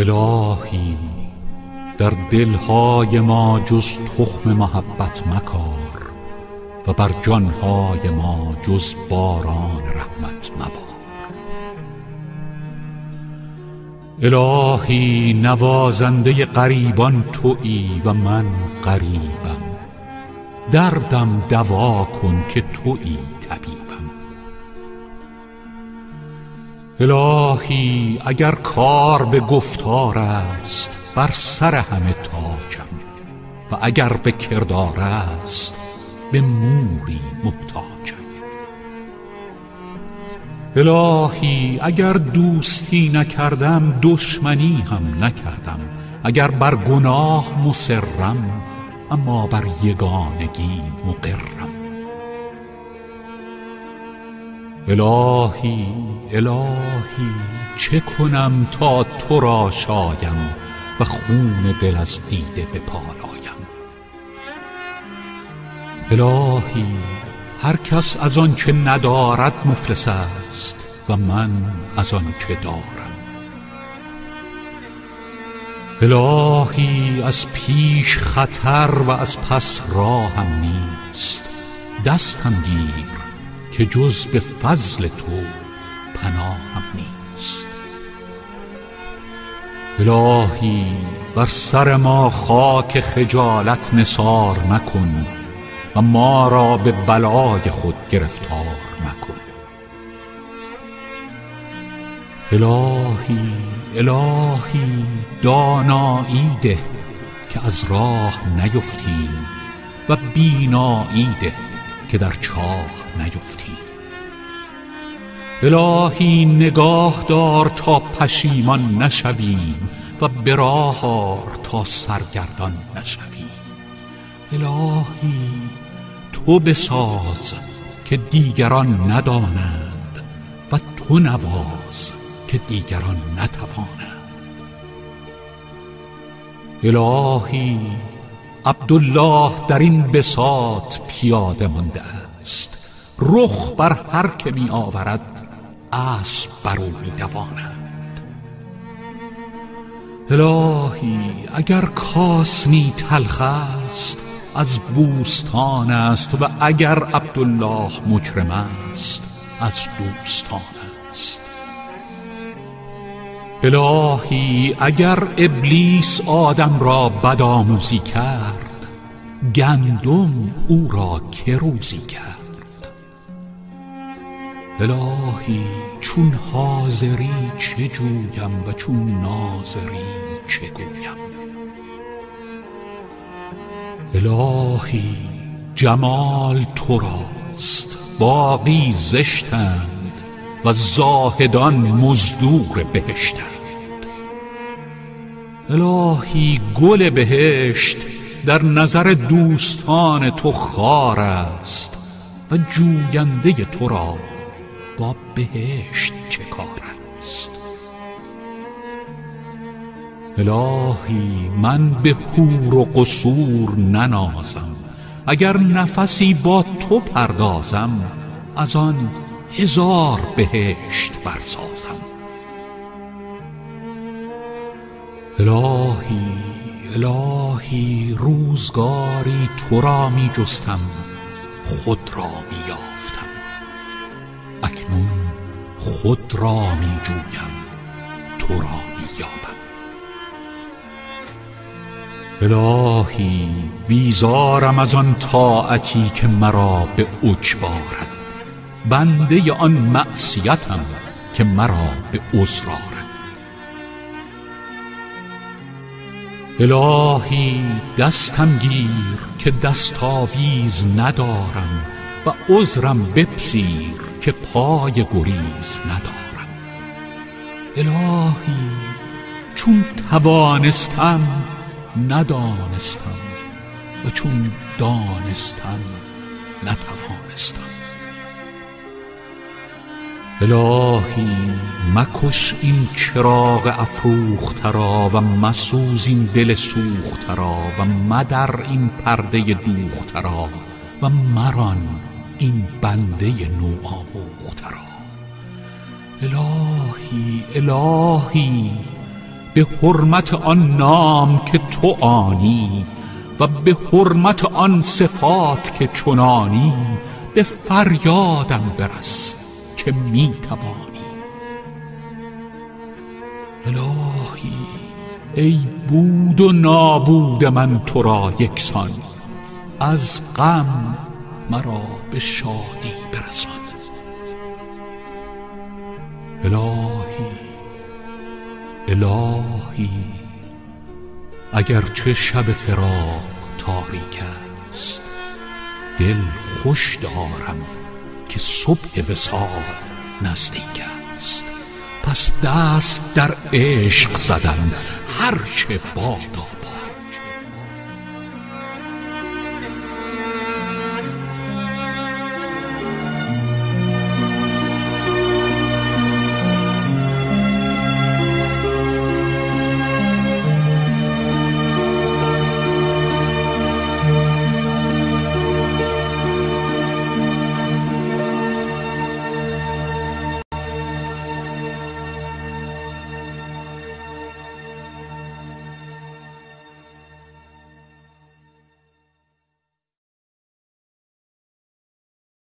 الهی در دلهای ما جز تخم محبت مکار و بر جانهای ما جز باران رحمت مبار الهی نوازنده غریبان تویی و من غریبم. دردم دوا کن که تویی طبیبم. الهی اگر کار به گفتار است بر سر همه تاجم و اگر به کردار است به موری محتاجم الهی اگر دوستی نکردم دشمنی هم نکردم. اگر بر گناه مصرم اما بر یگانگی مقرم. الهی الهی چه کنم تا تو را شایم و خون دل از دیده بپالایم الهی هر کس از آن که ندارد مفلس است و من از آن که دارم. الهی از پیش خطر و از پس راهم نیست. دستم گیر که جز به فضل تو پناهم نیست. الهی بر سر ما خاک خجالت نثار مکن. و ما را به بلای خود گرفتار مکن. الهی الهی دانایی ده که از راه نیفتیم و بینایی ده که در چاه نیفتیم. الهی نگاه دار تا پشیمان نشویم و براهار تا سرگردان نشویم. الهی تو بساز که دیگران ندانند و تو نواز که دیگران نتوانند. الهی عبدالله در این بساط پیاده مانده است. رخ بر هر که می آورد اسب بر می دواند. الهی اگر کاسنی تلخ است از بوستان است و اگر عبدالله مجرم است از دوستان است. الهی اگر ابلیس آدم را بدآموزی کرد گندم او را که کرد. الهی چون حاضری چه جویم و چون ناظری چه گویم؟ الهی جمال تو راست باقی زشتند و زاهدان مزدور بهشتند. الهی گل بهشت در نظر دوستان تو خار است و جوینده تو را با بهشت چه کار الهی من به حور و قصور ننازم. اگر نفسی با تو پردازم از آن هزار بهشت برسازم. الهی الهی روزگاری تو را می جستم خود را می یافتم. اکنون خود را می جویم تو را می یابم. الهی بیزارم از آن طاعتی که مرا به اجبارد بنده آن معصیتم که مرا به عذر آرد. الهی دستم گیر که دستاویز ندارم و عذرم بپذیر که پای گریز ندارم. الهی چون توانستم ندانستم و چون دانستم نتوانستم. الهی مکش این چراغ افروخته را و مسوز این دل سوخته را و مدر این پرده دوخته را و مران این بنده نو آموخته را الهی الهی به حرمت آن نام که تو آنی و به حرمت آن صفات که چنانی به فریادم برس که می توانی الهی ای بود و نابود من تو را یکسان از غم مرا به شادی برسان. الهی الهی اگرچه شب فراق تاریک است دل خوش دارم که صبح وسال نزدیک است. پس دست در عشق زدم هرچه بادا